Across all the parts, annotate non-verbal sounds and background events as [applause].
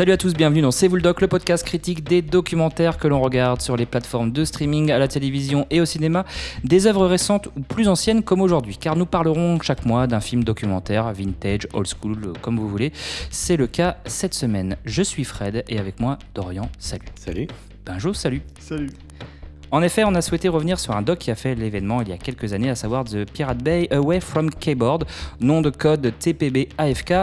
Salut à tous, bienvenue dans C'est vous le doc, le podcast critique des documentaires que l'on regarde sur les plateformes de streaming, à la télévision et au cinéma, des œuvres récentes ou plus anciennes comme aujourd'hui, car nous parlerons chaque mois d'un film documentaire, vintage, old school, comme vous voulez. C'est le cas cette semaine. Je suis Fred et avec moi Dorian, salut. Salut. Benjo, salut. Salut. En effet, on a souhaité revenir sur un doc qui a fait l'événement il y a quelques années, à savoir The Pirate Bay Away from Keyboard, nom de code TPB AFK,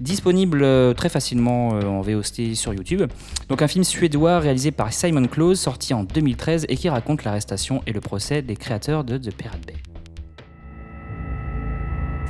disponible euh, très facilement euh, en VOST sur YouTube. Donc un film suédois réalisé par Simon Close, sorti en 2013 et qui raconte l'arrestation et le procès des créateurs de The Pirate Bay.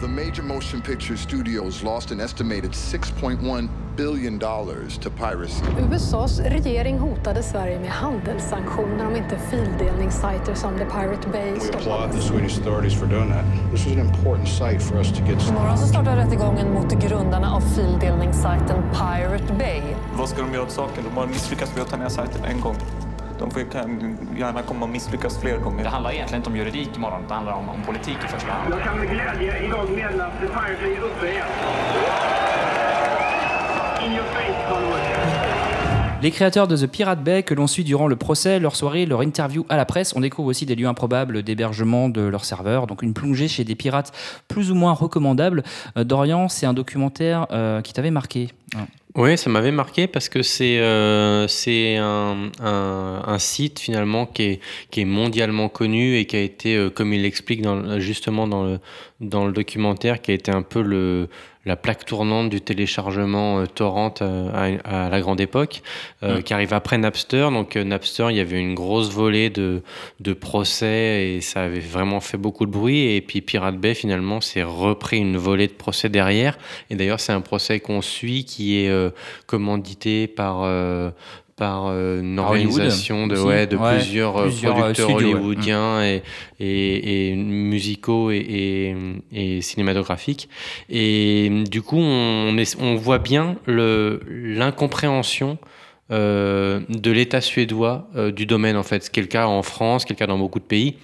The major motion picture studios lost an estimated 6.1 billion dollars to piracy. USAs regering hotade Sverige med handelssanktioner om inte fildelningssajter som The Pirate Bay We stoppades. applaud the Swedish authorities for doing that. This was an important site for us to get. Imorgon så startar rättegången mot grundarna av fildelningssajten Pirate Bay. Vad ska de göra åt saken? De har misslyckats med att ta ner sajten en gång. De får, kan gärna komma att misslyckas fler gånger. Det handlar egentligen inte om juridik imorgon, det handlar om, om politik i första hand. Jag kan med glädje idag meddela att The Pirate är uppe igen. In your face, Conway. Les créateurs de The Pirate Bay que l'on suit durant le procès, leur soirée, leur interview à la presse, on découvre aussi des lieux improbables d'hébergement de leurs serveurs, donc une plongée chez des pirates plus ou moins recommandables. Euh, Dorian, c'est un documentaire euh, qui t'avait marqué. Oui, ça m'avait marqué parce que c'est euh, un, un, un site finalement qui est, qui est mondialement connu et qui a été, euh, comme il l'explique dans- justement dans le, dans le documentaire, qui a été un peu le, la plaque tournante du téléchargement euh, torrent euh, à, à la grande époque, euh, qui arrive après Napster. Donc euh, Napster, il y avait une grosse volée de, de procès et ça avait vraiment fait beaucoup de bruit. Et puis Pirate Bay, finalement, s'est repris une volée de procès derrière. Et d'ailleurs, c'est un procès qu'on suit qui est commandité par, par euh, une organisation de, aussi. ouais, de Ouais, plusieurs, euh, plusieurs, euh, producteurs studios, ouais. hollywoodiens et, et, et musicaux et, cinématographiques. Et du coup, on, est- on voit bien l'incompréhension euh, de l'État suédois euh, du domaine, en fait. Ce qui est le cas en France, ce qui est le cas dans beaucoup de pays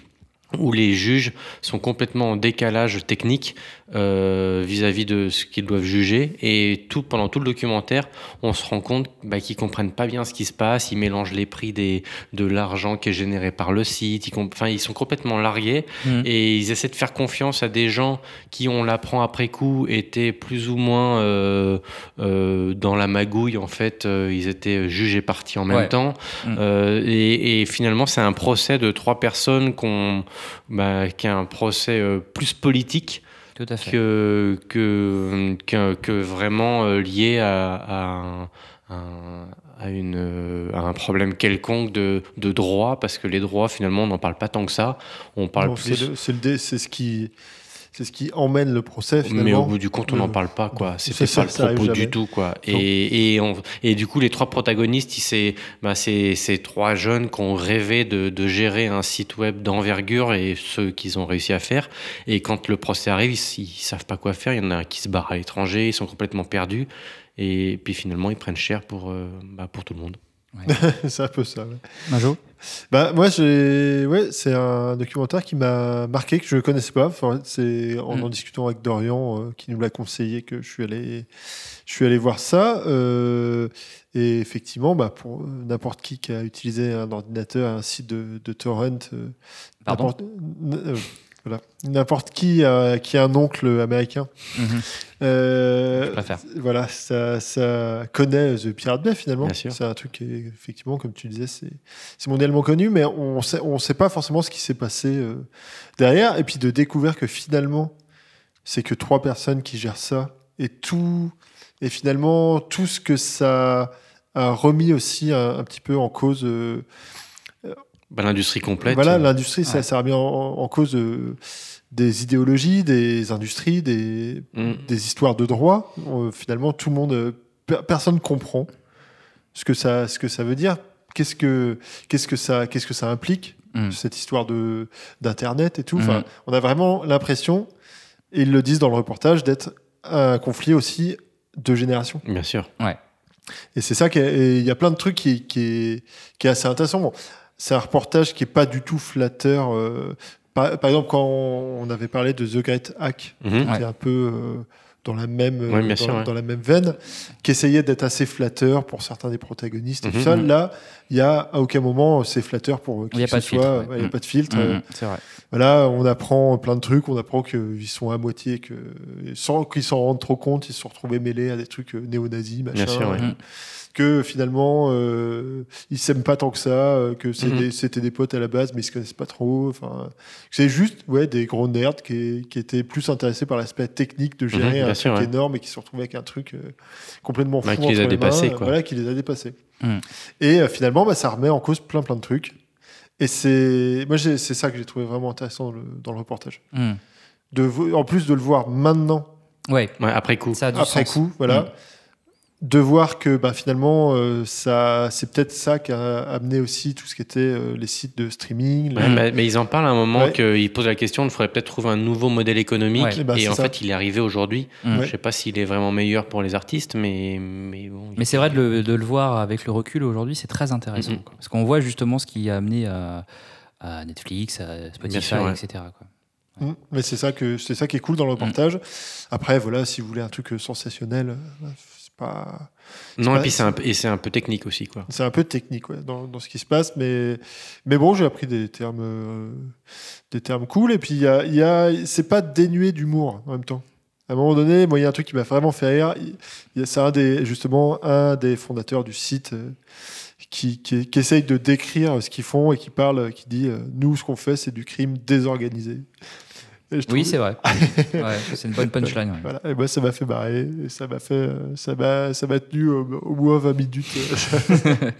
où les juges sont complètement en décalage technique euh, vis-à-vis de ce qu'ils doivent juger. Et tout, pendant tout le documentaire, on se rend compte bah, qu'ils comprennent pas bien ce qui se passe. Ils mélangent les prix des, de l'argent qui est généré par le site. Ils, enfin, ils sont complètement largués Mhm. et ils essaient de faire confiance à des gens qui, on l'apprend après coup, étaient plus ou moins euh, euh, dans la magouille. En fait, ils étaient jugés partis en même Ouais. temps. Euh, et, et finalement, c'est un procès de trois personnes qu'on, bah, qui est un procès plus politique Tout à fait. que, que, que, que vraiment euh, lié à, à, à une, à un problème quelconque de, de droit, parce que les droits, finalement, on n'en parle pas tant que ça. On parle Non, plus. C'est le- c'est le dé- c'est ce qui, c'est ce qui emmène le procès finalement. Mais au bout du compte, on n'en parle pas, quoi. c'est C'était ça, pas le propos du tout, quoi. Et, et, on- et du coup, les trois protagonistes, c'est bah, c'est- c'est trois jeunes qui ont rêvé de, de gérer un site web d'envergure et ceux qu'ils ont réussi à faire. Et quand le procès arrive, ils, ils savent pas quoi faire. Il y en a qui se barrent à l'étranger, ils sont complètement perdus. Et puis finalement, ils prennent cher pour, euh, bah, pour tout le monde. [laughs] c'est un peu ça. ouais. Benjo Bah moi j'ai, ouais, c'est un documentaire qui m'a marqué que je connaissais pas. Enfin, c'est en Mm. en discutant avec Dorian euh, qui nous l'a conseillé que je suis allé, je suis allé voir ça. euh, et effectivement, bah pour n'importe qui qui a utilisé un ordinateur, un site de, de torrent, euh, Pardon voilà, n'importe qui a- qui a un oncle américain. Mhm. Euh, Je préfère. Voilà, ça, ça connaît The Pirate Bay finalement. C'est un truc qui est, effectivement, comme tu disais, c'est c'est mondialement connu, mais on sait, on sait pas forcément ce qui s'est passé euh, derrière. Et puis de découvrir que finalement, c'est que trois personnes qui gèrent ça et tout, et finalement tout ce que ça a remis aussi un, un petit peu en cause. Bah, L'industrie complète. voilà, euh, l'industrie, ouais. ça, remis en, en cause euh, des idéologies, des industries, des, Mm. des histoires de droit. Euh, finalement, tout le monde, per- personne comprend ce que ça, ce que ça veut dire. Qu'est-ce que, qu'est-ce que ça, qu'est-ce que ça implique Mm. cette histoire de d'internet et tout. Mm. Enfin, on a vraiment l'impression, et ils le disent dans le reportage, d'être un conflit aussi de générations. Bien sûr. Et c'est ça qui est- et il y a plein de trucs qui, qui, est, qui est assez intéressant. Bon, c'est un reportage qui est pas du tout flatteur. euh, par, par exemple, quand on avait parlé de The Great Hack, Mhm. qui était un peu euh, dans la même, Ouais, bien dans, sûr, ouais. dans la même veine, qui essayait d'être assez flatteur pour certains des protagonistes et tout Mhm, ça. mhm. Là, il y a à aucun moment c'est flatteur pour qui Il y a que pas ce de filtre, soit. ouais. Ouais, Il n'y a pas de filtre. Mhm, Euh, c'est vrai. Voilà, on apprend plein de trucs. On apprend qu'ils sont à moitié que sans qu'ils s'en rendent trop compte, ils se sont retrouvés mêlés à des trucs euh, néo-nazis, machin. Bien sûr, ouais. euh, Que finalement, euh, ils s'aiment pas tant que ça, euh, que des- c'était des potes à la base, mais ils se connaissent pas trop. Enfin, c'est juste, ouais, des gros nerds qui, qui étaient plus intéressés par l'aspect technique de gérer un sûr, ouais. énorme et qui se retrouvent avec un truc euh, complètement fou Bah, qui les a mains, dépassés, quoi. Voilà, qui les a dépassés. Mhm. Et euh, finalement, bah, ça remet en cause plein plein de trucs. Et c'est, moi, j'ai- c'est ça que j'ai trouvé vraiment intéressant dans le, dans le reportage. Mhm. De, en plus de le voir maintenant, Ouais, Ouais, après coup. ça a du après sens. coup, voilà, Mm. De voir que bah, finalement, euh, ça, c'est peut-être ça qui a amené aussi tout ce qui était euh, les sites de streaming. Ouais, les- mais, mais ils en parlent à un moment Ouais. qu'ils posent la question il faudrait peut-être trouver un nouveau modèle économique. Ouais. Ben, et en ça. fait, il est arrivé aujourd'hui. Mm. Je sais pas s'il est vraiment meilleur pour les artistes, mais, mais bon. Mais c'est vrai de le, de le voir avec le recul aujourd'hui, c'est très intéressant. Mhm. quoi. Parce qu'on voit justement ce qui a amené à, à Netflix, à Spotify, sûr, ouais. etc. quoi. Mm. Mais c'est ça que c'est ça qui est cool dans le reportage. Après, voilà, si vous voulez un truc euh, sensationnel, pas. Non, pas- et puis c'est un, peu- et c'est un peu technique aussi, quoi. C'est un peu technique ouais, dans, dans ce qui se passe, mais, mais bon, j'ai appris des termes, euh, des termes cool. Et puis, il y a, il y a, c'est pas dénué d'humour en même temps. À un moment donné, moi, il y a un truc qui m'a vraiment fait rire. C'est un des, justement un des fondateurs du site euh, qui, qui, qui essaye de décrire ce qu'ils font et qui parle, qui dit euh, Nous, ce qu'on fait, c'est du crime désorganisé. Et Oui, c'est vrai. [laughs] Ouais, c'est une bonne punchline. ouais. Voilà, et moi, ça m'a fait marrer. Et ça m'a fait, euh, ça m'a, ça m'a tenu au, au moins 20 minutes. [laughs]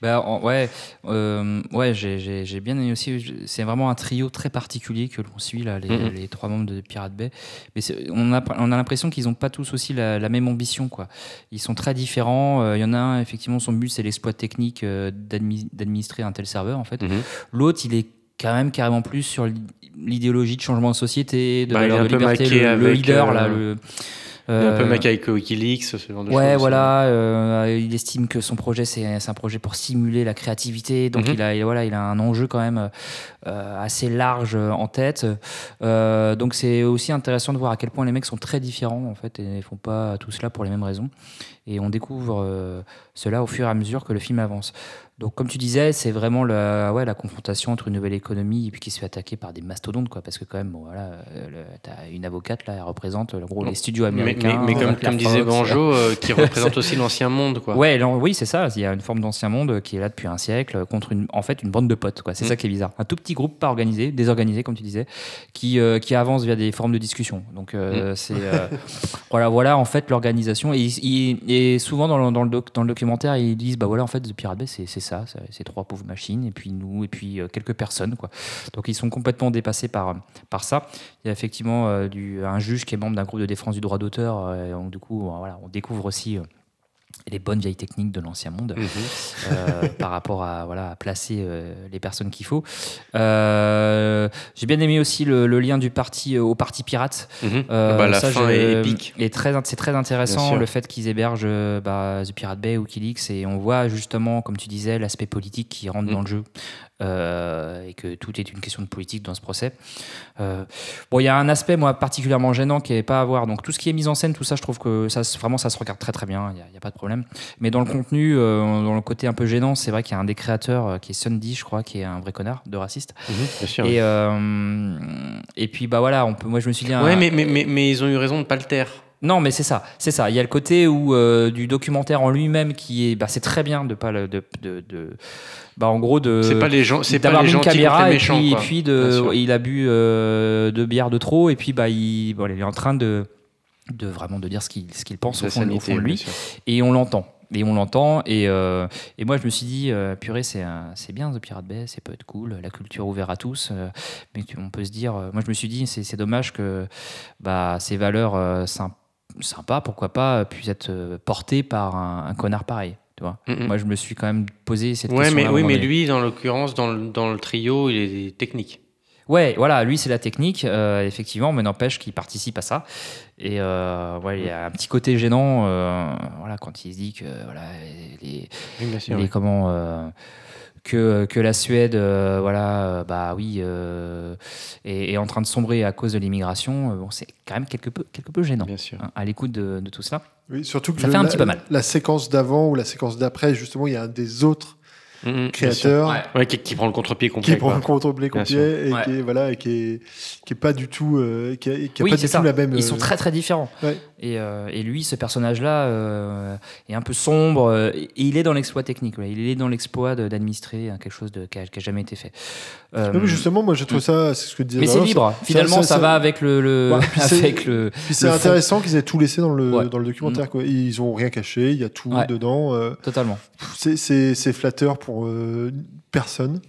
Bah, en- ouais, euh, ouais j'ai- bien aimé aussi. C'est vraiment un trio très particulier que l'on suit, là, les, les trois membres de Pirate Bay. Mais on a, on a l'impression qu'ils n'ont pas tous aussi la, la même ambition. Quoi. Ils sont très différents. Euh, Il y en a un, effectivement, son but, c'est l'exploit technique euh, d'admi- d'administrer un tel serveur. En fait. Mhm. L'autre, il est quand même carrément plus sur l'i- l'idéologie de changement de société, de Bah, valeur de liberté, maqué le, le leader, euh, là. Le, est un peu euh, mec avec Wikileaks, ce genre de choses. Ouais, voilà. euh, il estime que son projet, c'est un projet pour stimuler la créativité. Donc, Mhm. il, a, il- voilà, il a un enjeu quand même euh, assez large euh, en tête. Euh, donc, c'est aussi intéressant de voir à quel point les mecs sont très différents, en fait, et ne font pas tout cela pour les mêmes raisons. Et on découvre euh, cela au fur et à mesure que le film avance. Donc, comme tu disais, c'est vraiment la, ouais, la confrontation entre une nouvelle économie et puis qui se fait attaquer par des mastodontes, quoi. Parce que, quand même, bon, voilà, tu as une avocate, là, elle représente, en gros, les studios Mais, mais, américains. mais comme, la comme disait Fox, Banjo, euh, qui représente aussi l'ancien monde, quoi. Ouais, oui, c'est ça. Il y a une forme d'ancien monde qui est là depuis un siècle contre une, en fait, une bande de potes. Quoi. C'est Mm. ça qui est bizarre. Un tout petit groupe pas organisé, désorganisé, comme tu disais, qui, euh, qui avance via des formes de discussion. Donc, euh, c'est euh, [laughs] voilà, voilà, en fait, l'organisation. Et, souvent dans le, dans, le doc- dans le documentaire, ils disent, bah voilà, en fait, The Pirate Bay, c'est c'est c'est trois pauvres machines, et puis nous, et puis euh, quelques personnes, quoi. Donc, ils sont complètement dépassés par par ça. Il y a effectivement euh, du, un juge qui est membre d'un groupe de défense du droit d'auteur. euh, donc, du coup, voilà, on découvre aussi. Les bonnes vieilles techniques de l'ancien monde Mhm. euh, [laughs] par rapport à, voilà, à placer euh, les personnes qu'il faut. Euh, J'ai bien aimé aussi le, le lien du parti au parti pirate. Mhm. Bah, la ça, fin est épique. très, c'est très intéressant le fait qu'ils hébergent bah, The Pirate Bay ou Wikileaks et on voit justement, comme tu disais, l'aspect politique qui rentre Mm. dans le jeu et que tout est une question de politique dans ce procès. Bon, il y a un aspect moi particulièrement gênant qui est pas à voir. Donc tout ce qui est mise en scène, tout ça, je trouve que ça, vraiment, ça se regarde très très bien. Il n'y a pas de problème. Mais dans le contenu, euh, dans le côté un peu gênant, c'est vrai qu'il y a un des créateurs euh, qui est Sundy, je crois, qui est un vrai connard de raciste. Mhm, bien sûr. Et, euh, et puis bah voilà, on peut, moi je me suis dit. un- Ouais, mais, mais, mais, mais ils ont eu raison de pas le taire. non, mais c'est ça, c'est ça. Il y a le côté où euh, du documentaire en lui-même qui est, bah, c'est très bien de pas le, de, de, de- bah, en gros de. C'est pas les gens, c'est pas d'avoir une caméra les et méchants, puis, quoi. et puis de, il a bu euh, deux bières de trop et puis bah il, bon, il est en train de, de vraiment de dire ce qu'il, ce qu'il pense au fond, au sanité, fond de lui et on l'entend. Et on l'entend. Et, euh, et moi, je me suis dit, euh, purée, c'est, bien The Pirate Bay, c'est peut être cool, la culture ouverte à tous. euh, mais on peut se dire, moi, je me suis dit, c'est, c'est dommage que bah, ces valeurs euh, sym- sympas, pourquoi pas, puissent être portées par un, un connard pareil. Tu vois. Moi, je me suis quand même posé cette Ouais, question. mais, oui, mais lui, dans l'occurrence, dans le, dans le trio, il est technique. Ouais, voilà, lui c'est la technique, euh, effectivement, mais n'empêche qu'il participe à ça. Et euh, ouais, il y a un petit côté gênant, euh, voilà, quand il se dit que voilà, les, Oui, bien sûr, les oui. comment, euh, que, que la Suède, euh, voilà, bah oui, euh, est, est en train de sombrer à cause de l'immigration. Bon, c'est quand même quelque peu, quelque peu gênant. Bien sûr. hein, à l'écoute de, de tout cela. Oui, surtout que Ça le- fait un la, petit peu mal. La séquence d'avant ou la séquence d'après, justement, il y a un des autres Mhm, créateurs Ouais, qui, qui prend le contre-pied complet. qui prend le contre-blé Bien complet et qui est voilà et qui est qui est pas du tout euh, qui a, qui a oui, pas du ça. tout la même. Ils sont euh, très très différents. ouais. Et, euh, et lui, ce personnage-là, euh, est un peu sombre. et il est dans l'exploit technique. ouais. Il est dans l'exploit d'administrer hein, quelque chose de, qui n'a jamais été fait. Euh, Non, mais justement, moi, je trouve ça, c'est ce que disait mais c'est libre. ça- Finalement, ça, va avec le, le- Ouais, [laughs] puis c'est- avec le. C'est intéressant qu'ils aient tout laissé dans le, Ouais. dans le documentaire. Quoi. Ils ont rien caché, il y a tout Ouais. dedans. euh, Totalement. c'est- c'est c'est flatteur pour euh, personne.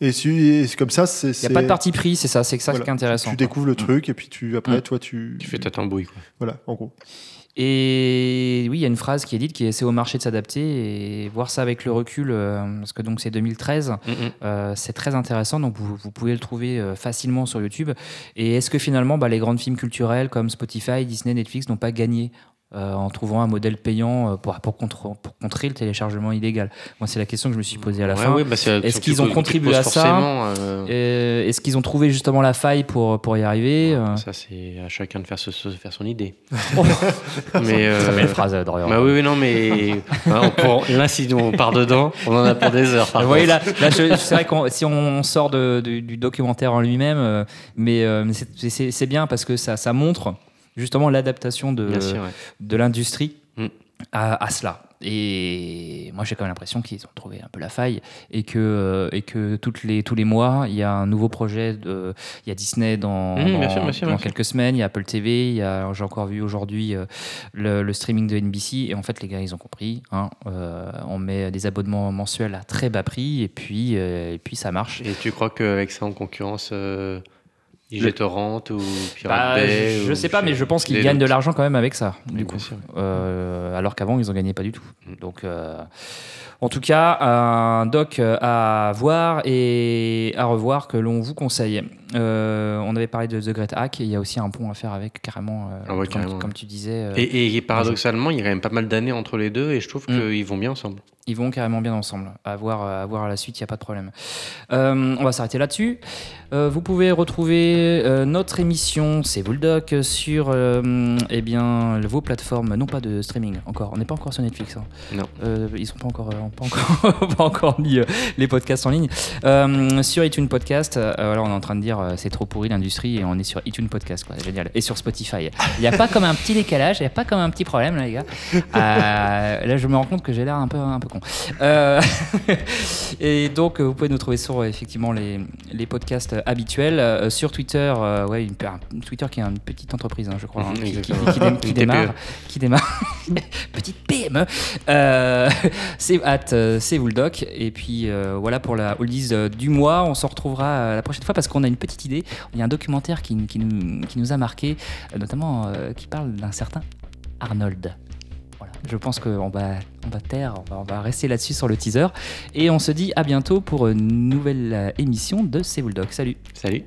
Et, c'est comme ça, c'est. Il n'y a pas de parti pris, c'est ça. C'est ça Voilà. qui est intéressant. Tu découvres le truc et puis tu, après, Mm. toi, tu. Tu fais ta tambouille. Quoi. Voilà, en gros. Et oui, il y a une phrase qui est dite qui est c'est au marché de s'adapter et voir ça avec le recul, euh, parce que donc c'est 2013, Mhm. euh, c'est très intéressant. Donc vous, vous pouvez le trouver facilement sur YouTube. Et est-ce que finalement bah, les grandes films culturels comme Spotify, Disney, Netflix n'ont pas gagné en trouvant un modèle payant euh, pour, pour, contre- pour contrer le téléchargement illégal Moi, c'est la question que je me suis posée à la Ouais, fin. bah, Est-ce qu'ils ont contribué à ça euh, Euh, Est-ce qu'ils ont trouvé justement la faille pour, pour y arriver Euh, Ça, c'est à chacun de faire, se, se faire son idée. [laughs] Oh. mais, euh, Très belle phrase, euh, Dorian. Bah oui, non, mais on peut- là, si on part dedans, on en a pour des heures. Vous voyez, là, c'est vrai que si on sort de- du documentaire en lui-même, euh, mais, euh, mais c'est- bien parce que ça, ça montre justement l'adaptation de, Bien sûr, ouais. de l'industrie Mm. à, à cela. Et moi, j'ai quand même l'impression qu'ils ont trouvé un peu la faille et que, euh, et que toutes les, tous les mois, il y a un nouveau projet. De, il y a Disney dans, Mm, bien dans- sûr, bien sûr, dans bien sûr. quelques semaines, il y a Apple TV, il y a, j'ai encore vu aujourd'hui euh, le, le streaming de NBC. Et en fait, les gars, ils ont compris. hein, euh, on met des abonnements mensuels à très bas prix et puis, euh, et puis ça marche. Et tu crois qu'avec ça en concurrence, euh, IG Torrent ou Pirate Bah, Bay je, ou sais pas, mais je pense qu'ils gagnent de l'argent quand même avec ça, Oui, du bien coup. Euh, alors qu'avant, ils en gagnaient pas du tout. Mm. Donc, euh, en tout cas, un doc à voir et à revoir que l'on vous conseille. Euh, on avait parlé de The Great Hack, et il y a aussi un pont à faire avec, carrément, Ah ouais, comme, carrément. comme tu disais. Et, et paradoxalement, il y a quand même pas mal d'années entre les deux et je trouve Mm. qu'ils vont bien ensemble. Ils vont carrément bien ensemble. À voir, à voir à la suite, il n'y a pas de problème. Euh, on va s'arrêter là-dessus. Euh, vous pouvez retrouver euh, notre émission, c'est vous le doc, sur euh, eh bien, vos plateformes, non pas de streaming encore. On n'est pas encore sur Netflix. hein. Non. Euh, ils sont pas encore, euh, pas encore, [laughs] pas encore mis euh, les podcasts en ligne. Euh, sur iTunes Podcast, euh, voilà, on est en train de dire euh, c'est trop pourri l'industrie et on est sur iTunes Podcast, quoi, génial. Et sur Spotify. Il n'y a pas comme un petit décalage, il n'y a pas comme un petit problème, là, les gars. Euh, là, je me rends compte que j'ai l'air un peu, un peu con. Euh, [laughs] et donc, euh, vous pouvez nous trouver sur euh, effectivement les, les podcasts habituels. Euh, sur Twitter, euh, ouais, une, un Twitter qui est une petite entreprise, hein, je crois, hein, Mhm, [laughs] qui, qui- exactement. qui dé- [laughs] qui Une démarre. Qui démarre. petite PME. C'est at c'est doc. Et puis voilà pour la oldies du mois. On se retrouvera la prochaine fois parce qu'on a une petite idée. Il y a un documentaire qui, nous, qui nous a marqué, notamment qui parle d'un certain Arnold. Je pense qu'on va, on va taire, on va, rester là-dessus sur le teaser. Et on se dit à bientôt pour une nouvelle euh, émission de le doc. Salut Salut